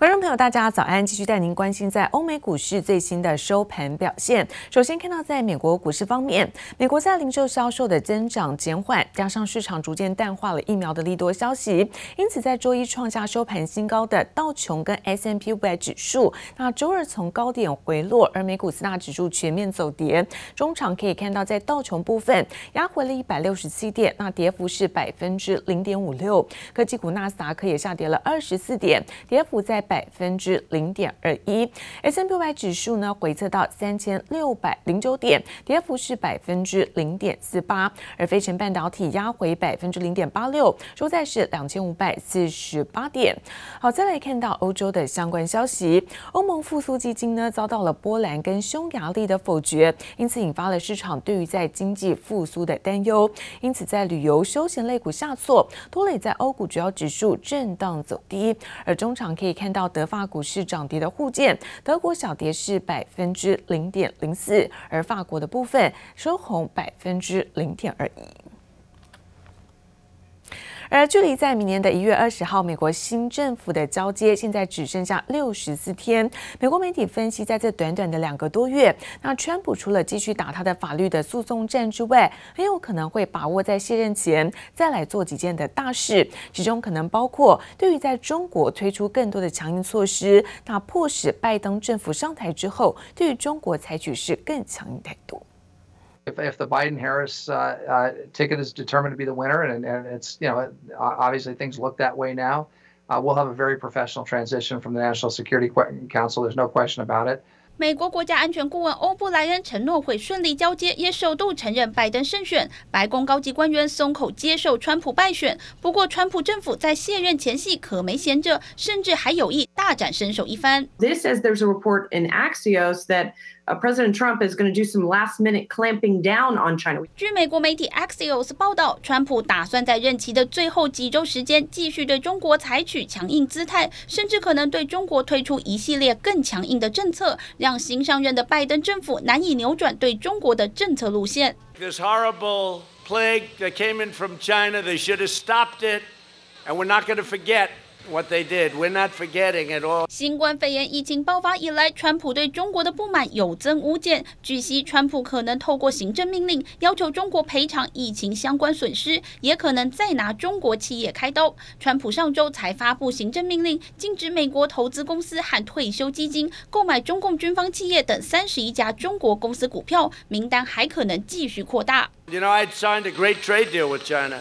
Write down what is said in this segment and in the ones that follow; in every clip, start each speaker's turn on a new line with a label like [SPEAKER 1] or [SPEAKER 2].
[SPEAKER 1] 观众朋友，大家早安！继续带您关心在欧美股市最新的收盘表现。首先看到，在美国股市方面，美国在零售销售的增长减缓，加上市场逐渐淡化了疫苗的利多消息，因此在周一创下收盘新高的道琼跟 S M P 五百指数，那周二从高点回落，而美股四大指数全面走跌。中场可以看到，在道琼部分压回了一百六十七点，那跌幅是百分之零点五六。科技股纳斯达克也下跌了二十四点，跌幅在。百分之零点二一，S&P 五百指数呢回测到三千六百零九点，跌幅是百分之零点四八，而费城半导体压回百分之零点八六，收在是两千五百四十八点。好，再来看到欧洲的相关消息，欧盟复苏基金呢遭到了波兰跟匈牙利的否决，因此引发了市场对于在经济复苏的担忧，因此在旅游休闲类股下挫，拖累在欧股主要指数震荡走低，而中场可以看到。到德法股市涨跌的互见，德国小跌是百分之零点零四，而法国的部分收红百分之零点二一。而距离在明年的一月二十号，美国新政府的交接，现在只剩下六十四天。美国媒体分析，在这短短的两个多月，那川普除了继续打他的法律的诉讼战之外，很有可能会把握在卸任前再来做几件的大事，其中可能包括对于在中国推出更多的强硬措施，那迫使拜登政府上台之后，对于中国采取是更强硬态度。
[SPEAKER 2] If, if the Biden Harris uh, uh, ticket is determined to be the winner, and, and it's, you know, obviously things look that way now, uh, we'll have a very professional transition from the National Security Council. There's no question about it.
[SPEAKER 3] 美国国家安全顾问欧布莱恩承诺会顺利交接，也首度承认拜登胜选。白宫高级官员松口接受川普败选，不过川普政府在卸任前夕可没闲着，甚至还有意大展身手一番。
[SPEAKER 4] This says there's a report in Axios that President Trump is going to do some last-minute clamping down on China。
[SPEAKER 3] 据美国媒体 Axios 报道，川普打算在任期的最后几周时间，继续对中国采取强硬姿态，甚至可能对中国推出一系列更强硬的政策，让新上任的拜登政府难以扭转对中国的政策路线。
[SPEAKER 5] This horrible plague that came in from China, they should have stopped it, and we're not going to forget. What they did, we're not forgetting it all.
[SPEAKER 3] 新冠肺炎疫情爆发以来，川普对中国的不满有增无减。据悉，川普可能透过行政命令要求中国赔偿疫情相关损失，也可能再拿中国企业开刀。川普上周才发布行政命令，禁止美国投资公司和退休基金购买中共军方企业等三十一家中国公司股票，名单还可能继续扩大。
[SPEAKER 5] You know, I'd signed a great trade deal with China.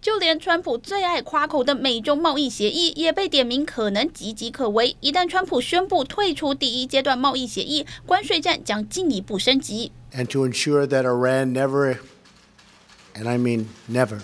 [SPEAKER 3] 就连川普最爱夸口的美中贸易协议也被点名可能岌岌可危。一旦川普宣布退出第一阶段贸易协议，关税战将进一步升级。
[SPEAKER 6] And to ensure that Iran never, and I mean never,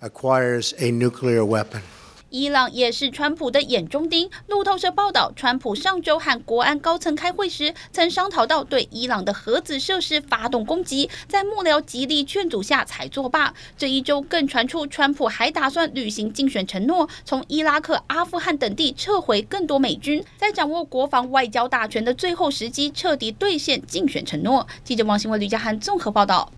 [SPEAKER 6] acquires a nuclear weapon.
[SPEAKER 3] 伊朗也是川普的眼中钉。路透社报道，川普上周和国安高层开会时，曾商讨到对伊朗的核子设施发动攻击，在幕僚极力劝阻下才作罢。这一周更传出，川普还打算履行竞选承诺，从伊拉克、阿富汗等地撤回更多美军，在掌握国防外交大权的最后时机，彻底兑现竞选承诺。记者王新伟、吕家涵综合报道。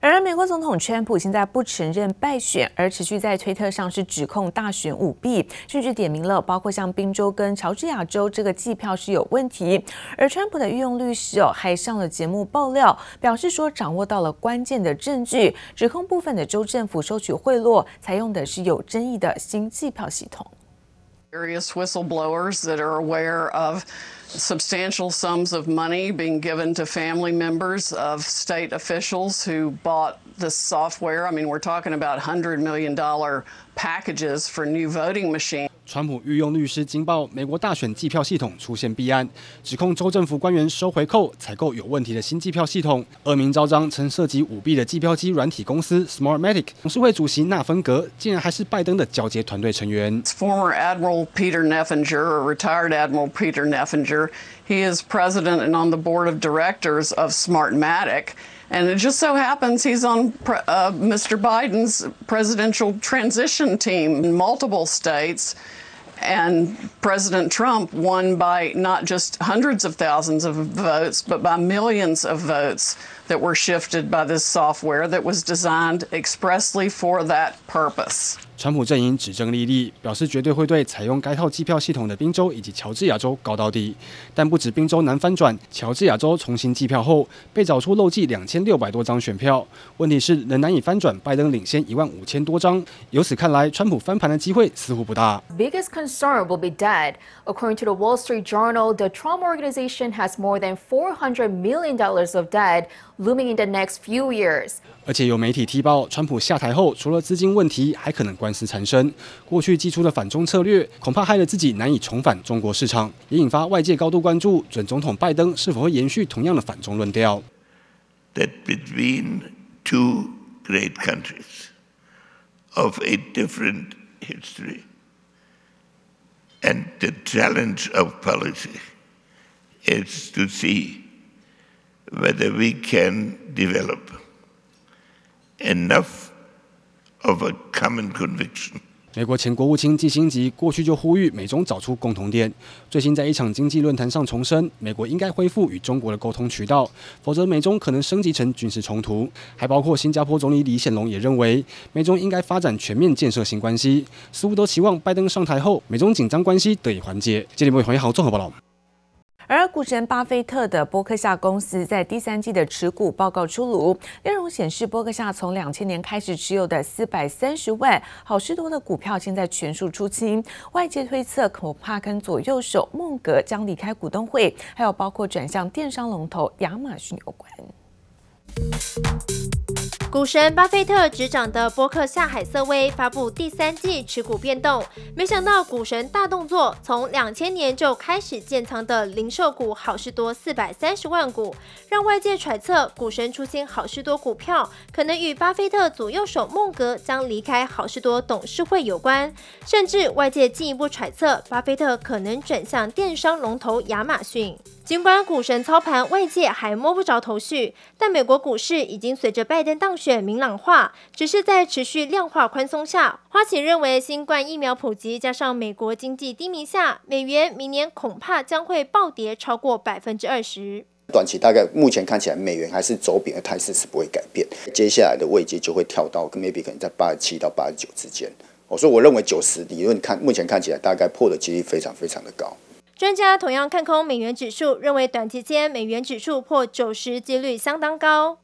[SPEAKER 1] 而美国总统川普现在不承认败选，而持续在推特上是指控大选舞弊，甚至点名了包括像宾州跟乔治亚州这个计票是有问题。而川普的御用律师哦还上了节目爆料，表示说掌握到了关键的证据，指控部分的州政府收取贿赂，采用的是有争议的新计票系统。
[SPEAKER 7] Various whistleblowers that are aware of substantial sums of money being given to family members of state officials who bought this software. I mean, we're talking about $100 million packages for new voting machines.
[SPEAKER 8] 川普御用律师惊爆美国大选计票系统出现弊案，指控州政府官员收回扣、采购有问题的新计票系统，恶名昭彰，曾涉及舞弊的计票机软体公司 Smartmatic 董事会主席纳芬格，竟然还是拜登的交接团队成员。
[SPEAKER 7] Former Admiral Peter Neffinger, or retired Admiral Peter Neffinger, he is president and on the board of directors of Smartmatic. And it just so happens he's on uh, Mr. Biden's presidential transition team in multiple states. And President Trump won by not just hundreds of thousands of votes, but by millions of votes that were shifted by this software that was designed expressly for that purpose.
[SPEAKER 8] 川普阵营指证莉莉，表示绝对会对采用该套计票系统的宾州以及乔治亚州告到底。但不止宾州难翻转，乔治亚州重新计票后被找出漏记两千六百多张选票。问题是仍难以翻转拜登领先一万五千多张。由此看来，川普翻盘的机会似乎不大。
[SPEAKER 9] Biggest concern will be debt. According to the Wall Street Journal, the Trump organization has more than four hundred million dollars of debt looming in the next few years.
[SPEAKER 8] 而且有媒体踢爆，川普下台后，除了资金问题，还可能官司缠身。过去祭出的反中策略，恐怕害了自己难以重返中国市场，也引发外界高度关注，准总统拜登是否会延续同样的反中论调。
[SPEAKER 10] That between two great countries of a different history and the challenge of policy is to see Whether we can develop Enough of a common conviction.
[SPEAKER 8] 美国前国务卿基辛格过去就呼吁美中找出共同点，最新在一场经济论坛上重申，美国应该恢复与中国的沟通渠道，否则美中可能升级成军事冲突。还包括新加坡总理李显龙也认为，美中应该发展全面建设性关系，似乎都期望拜登上台后，美中紧张关系得以缓解。这里为黄一豪综合报道。
[SPEAKER 1] 而股神巴菲特的波克夏公司在第三季的持股报告出炉，内容显示，波克夏从两千年开始持有的四百三十万好市多的股票，现在全数出清。外界推测，恐怕跟左右手孟格将离开股东会，还有包括转向电商龙头亚马逊有关。
[SPEAKER 11] 股神巴菲特执掌的波克夏海瑟威发布第三季持股变动，没想到股神大动作，从两千年就开始建仓的零售股好事多四百三十万股，让外界揣测股神出清好事多股票，可能与巴菲特左右手孟格将离开好事多董事会有关，甚至外界进一步揣测，巴菲特可能转向电商龙头亚马逊。尽管股神操盘，外界还摸不着头绪，但美国股市已经随着拜登当选明朗化。只是在持续量化宽松下，花旗认为新冠疫苗普及加上美国经济低迷下，美元明年恐怕将会暴跌超过百分之二十。
[SPEAKER 12] 短期大概目前看起来，美元还是走贬的态势是不会改变，接下来的位阶就会跳到 maybe 可能在八十七到八十九之间。我说我认为九十理论看目前看起来大概破的几率非常非常的高。
[SPEAKER 11] 专家同样看空美元指数，认为短期间美元指数破九十几率相当高。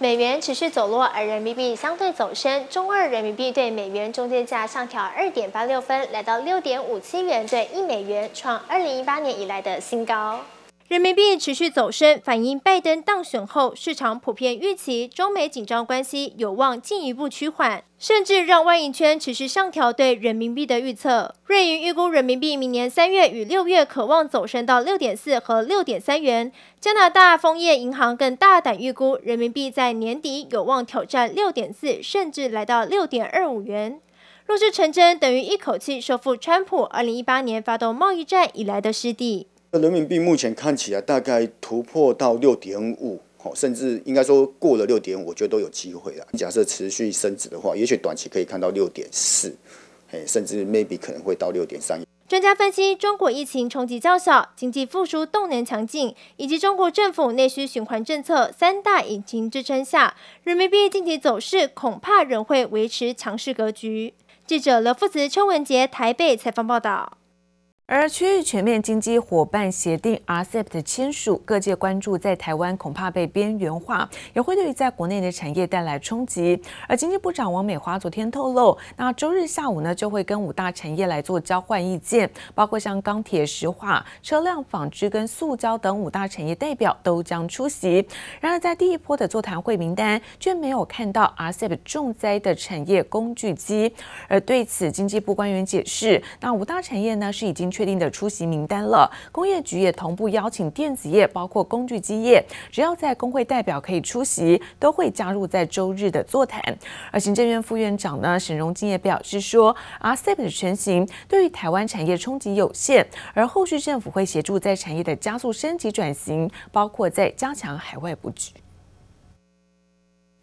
[SPEAKER 11] 美元持续走弱，而人民币相对走升。中二人民币对美元中间价上调二点八六分，来到六点五七元兑一美元，创二零一八年以来的新高。人民币持续走升，反映拜登当选后，市场普遍预期中美紧张关系有望进一步趋缓，甚至让外银圈持续上调对人民币的预测。瑞银预估人民币明年三月与六月可望走升到六点四和六点三元。加拿大枫叶银行更大胆预估人民币在年底有望挑战六点四，甚至来到六点二五元。若是成真，等于一口气收复川普二零一八年发动贸易战以来的失地。
[SPEAKER 12] 人民币目前看起来大概突破到六点五，甚至应该说过了六点五，我觉得都有机会了。假设持续升值的话，也许短期可以看到六点四，甚至 maybe 可能会到六点三。
[SPEAKER 11] 专家分析，中国疫情冲击较小，经济复苏动能强劲，以及中国政府内需循环政策三大引擎支撑下，人民币近期走势恐怕仍会维持强势格局。记者刘富慈、邱文杰台北采访报道。
[SPEAKER 1] 而区域全面经济伙伴协定 RCEP 的签署，各界关注在台湾恐怕被边缘化，也会对于在国内的产业带来冲击。而经济部长王美花昨天透露，那周日下午呢，就会跟五大产业来做交换意见，包括像钢铁、石化、车辆、纺织跟塑胶等五大产业代表都将出席。然而，在第一波的座谈会名单却没有看到 RCEP 重灾的产业工具机。而对此，经济部官员解释，那五大产业呢是已经。确定的出席名单了，工业局也同步邀请电子业，包括工具机业，只要在工会代表可以出席，都会加入在周日的座谈。而行政院副院长呢，沈荣金也表示说，RCEP 的成型对于台湾产业冲击有限，而后续政府会协助在产业的加速升级转型，包括在加强海外布局。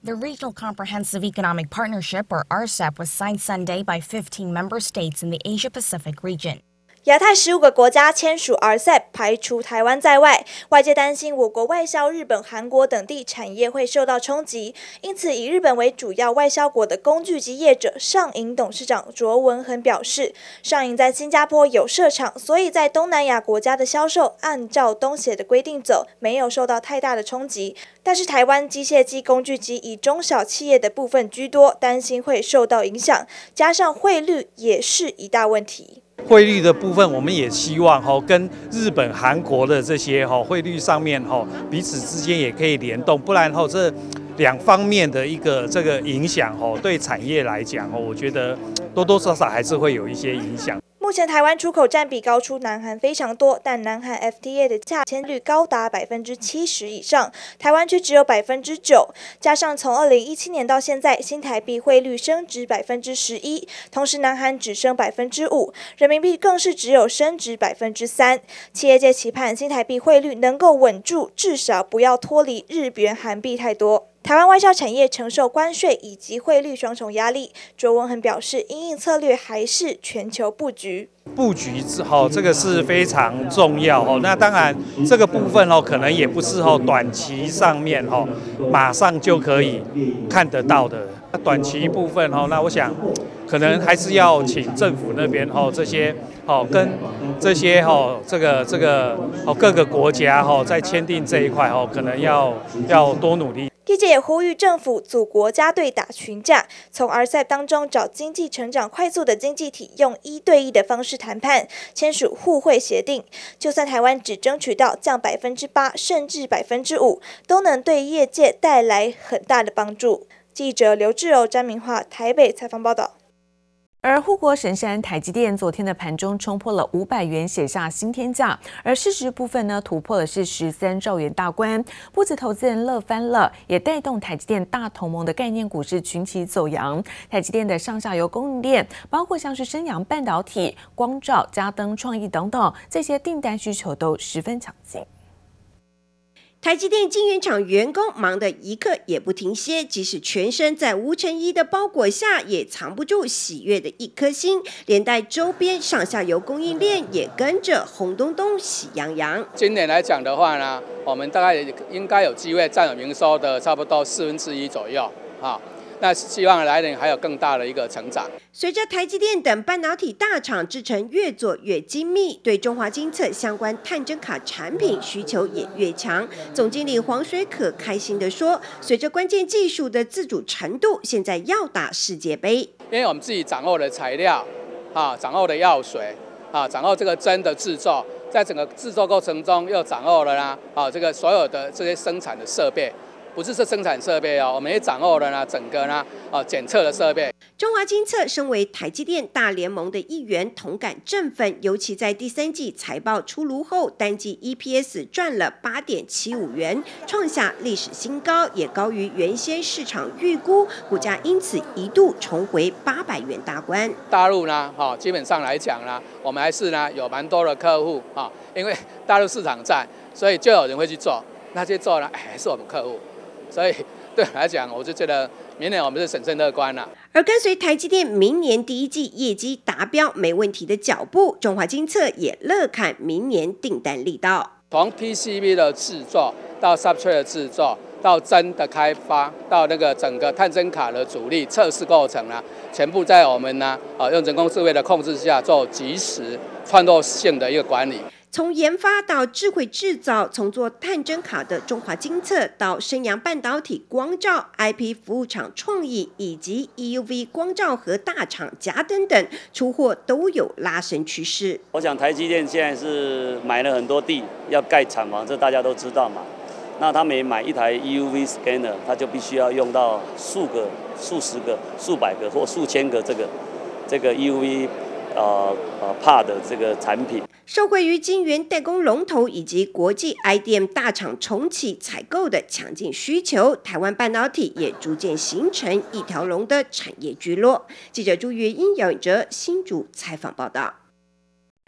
[SPEAKER 13] The Regional Comprehensive Economic Partnership, or RCEP, was signed Sunday by 15 member states in the Asia-Pacific region.
[SPEAKER 14] 亚太十五个国家签署 RCEP，排除台湾在外，外界担心我国外销日本、韩国等地产业会受到冲击，因此以日本为主要外销国的工具机业者上银董事长卓文恒表示，上银在新加坡有设厂，所以在东南亚国家的销售按照东协的规定走，没有受到太大的冲击。但是台湾机械机、工具机以中小企业的部分居多，担心会受到影响，加上汇率也是一大问题。
[SPEAKER 15] 汇率的部分，我们也希望哈跟日本、韩国的这些哈汇率上面哈彼此之间也可以联动，不然后这两方面的一个这个影响哈对产业来讲哈，我觉得多多少少还是会有一些影响。
[SPEAKER 14] 目前台湾出口占比高出南韩非常多，但南韩 FTA 的价签率高达百分之七十以上，台湾却只有百分之九。加上从二零一七年到现在，新台币汇率升值百分之十一，同时南韩只升百分之五，人民币更是只有升值百分之三。企业界期盼新台币汇率能够稳住，至少不要脱离日元、韩币太多。台湾外销产业承受关税以及汇率双重压力，卓文恒表示，因应策略还是全球布局。
[SPEAKER 15] 布局之后，这个是非常重要哦。那当然，这个部分哦，可能也不是哦短期上面哦，马上就可以看得到的。那短期部分哦，那我想可能还是要请政府那边哦这些哦跟这些哦这个这个哦各个国家哦在签订这一块哦，可能要要多努力。
[SPEAKER 14] 业界也呼吁政府组国家队打群架，从 RCEP 当中找经济成长快速的经济体，用一对一的方式谈判，签署互惠协定。就算台湾只争取到降百分之八，甚至百分之五，都能对业界带来很大的帮助。记者刘志柔、詹明化台北采访报道。
[SPEAKER 1] 而护国神山台积电昨天的盘中冲破了五百元，写下新天价。而市值部分呢，突破的是十三兆元大关，不止投资人乐翻了，也带动台积电大同盟的概念股市群起走扬。台积电的上下游供应链，包括像是升阳半导体、光罩、嘉登、创意等等，这些订单需求都十分强劲。
[SPEAKER 16] 台积电晶圆厂员工忙得一刻也不停歇，即使全身在无尘衣的包裹下，也藏不住喜悦的一颗心。连带周边上下游供应链也跟着红咚咚、喜洋洋。
[SPEAKER 17] 今年来讲的话呢，我们大概应该有机会占有营收的差不多四分之一左右，啊。那希望来年还有更大的一个成长。
[SPEAKER 16] 随着台积电等半导体大厂制程越做越精密，对中华精测相关探针卡产品需求也越强。总经理黄水可开心地说：“随着关键技术的自主程度，现在要打世界杯。
[SPEAKER 17] 因为我们自己掌握的材料，啊，掌握的药水，啊，掌握这个针的制作，在整个制作过程中又掌握了啦，啊，这个所有的这些生产的设备。”不是是生产设备哦，我们也掌握了呢，整个呢，哦，检测的设备。
[SPEAKER 16] 中华精测身为台积电大联盟的一员，同感振奋。尤其在第三季财报出炉后，单季 EPS 赚了八点七五元，创下历史新高，也高于原先市场预估，股价因此一度重回八百元大关。
[SPEAKER 17] 大陆呢，哈，基本上来讲呢，我们还是呢有蛮多的客户啊，因为大陆市场在，所以就有人会去做，那些做呢，哎，还是我们客户。所以对我来讲，我就觉得明年我们是审慎乐观了。
[SPEAKER 16] 而跟随台积电明年第一季业绩达标没问题的脚步，中华精测也乐看明年订单力道。
[SPEAKER 17] 从 PCB 的制作到 Substrate 的制作，到针的开发，到那个整个探针卡的主力测试过程呢，全部在我们呢，呃，用人工智慧的控制下做及时创作性的一个管理。
[SPEAKER 16] 从研发到智慧制造，从做探针卡的中华精测到升阳半导体光罩 IP 服务厂创意，以及 EUV 光罩和大厂嘉登等出货都有拉升趋势。
[SPEAKER 18] 我想台积电现在是买了很多地要盖厂房，这大家都知道嘛。那他每买一台 EUV scanner，他就必须要用到数个、数十个、数百个或数千个这个这个 EUV。呃呃，怕的这个产品，
[SPEAKER 16] 受惠于晶圆代工龙头以及国际 IDM 大厂重启采购的强劲需求，台湾半导体也逐渐形成一条龙的产业聚落。记者朱月英、杨哲新竹采访报道。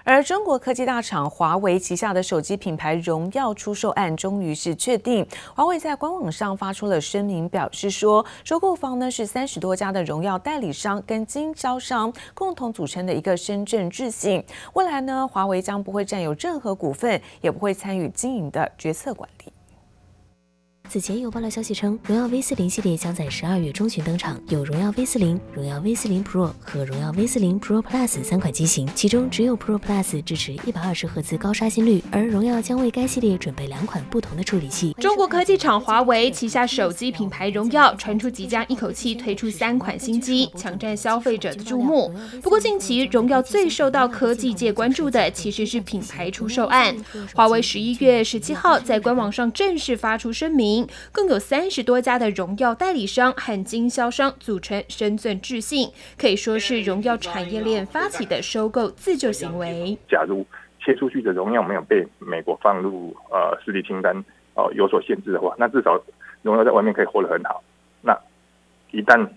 [SPEAKER 1] 而中国科技大厂华为旗下的手机品牌荣耀出售案终于是确定，华为在官网上发出了声明，表示说，收购方呢是三十多家的荣耀代理商跟经销商共同组成的一个深圳智信，未来呢，华为将不会占有任何股份，也不会参与经营的决策管理。
[SPEAKER 19] 此前有爆料消息称，荣耀 V 四零系列将在十二月中旬登场，有荣耀 V 四零、荣耀 V 四零 Pro 和荣耀 V 四零 Pro Plus 三款机型，其中只有 Pro Plus 支持一百二十赫兹高刷新率，而荣耀将为该系列准备两款不同的处理器。
[SPEAKER 20] 中国科技厂华为旗下手机品牌荣耀传出即将一口气推出三款新机，抢占消费者的注目。不过近期荣耀最受到科技界关注的其实是品牌出售案。华为十一月十七号在官网上正式发出声明。共有三十多家的荣耀代理商和经销商组成深圳智信，可以说是荣耀产业链发起的收购自救行为。
[SPEAKER 21] 假如切出去的荣耀没有被美国放入呃实体清单哦、呃、有所限制的话，那至少荣耀在外面可以活得很好。那一旦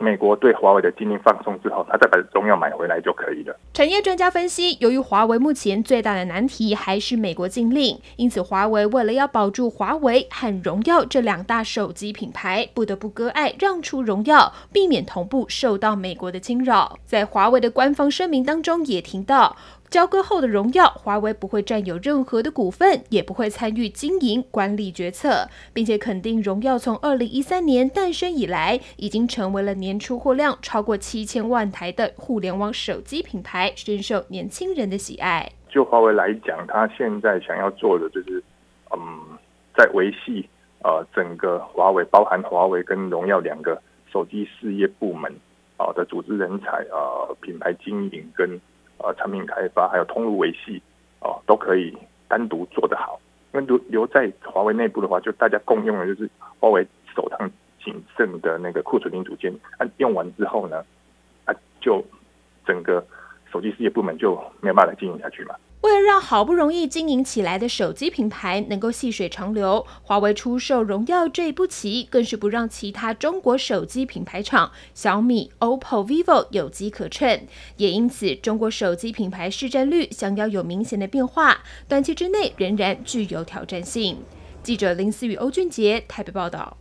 [SPEAKER 21] 美国对华为的禁令放松之后，他再把荣耀买回来就可以了。
[SPEAKER 20] 产业专家分析，由于华为目前最大的难题还是美国禁令，因此华为为了要保住华为和荣耀这两大手机品牌，不得不割爱让出荣耀，避免同步受到美国的侵扰。在华为的官方声明当中也提到。交割后的荣耀，华为不会占有任何的股份，也不会参与经营管理决策，并且肯定荣耀从二零一三年诞生以来，已经成为了年出货量超过七千万台的互联网手机品牌，深受年轻人的喜爱。
[SPEAKER 21] 就华为来讲，他现在想要做的就是，嗯，在维系呃整个华为，包含华为跟荣耀两个手机事业部门啊、的组织人才啊、品牌经营跟。呃，产品开发还有通路维系，哦，都可以单独做得好。那留留在华为内部的话，就大家共用的就是华为手上仅剩的那个库存零组件，啊，用完之后呢，啊，就整个手机事业部门就没有办法经营下去嘛。
[SPEAKER 20] 为了让好不容易经营起来的手机品牌能够细水长流，华为出售荣耀这一步棋，更是不让其他中国手机品牌厂小米、OPPO、vivo 有机可乘。也因此，中国手机品牌市占率想要有明显的变化，短期之内仍然具有挑战性。记者林思雨、欧俊杰台北报道。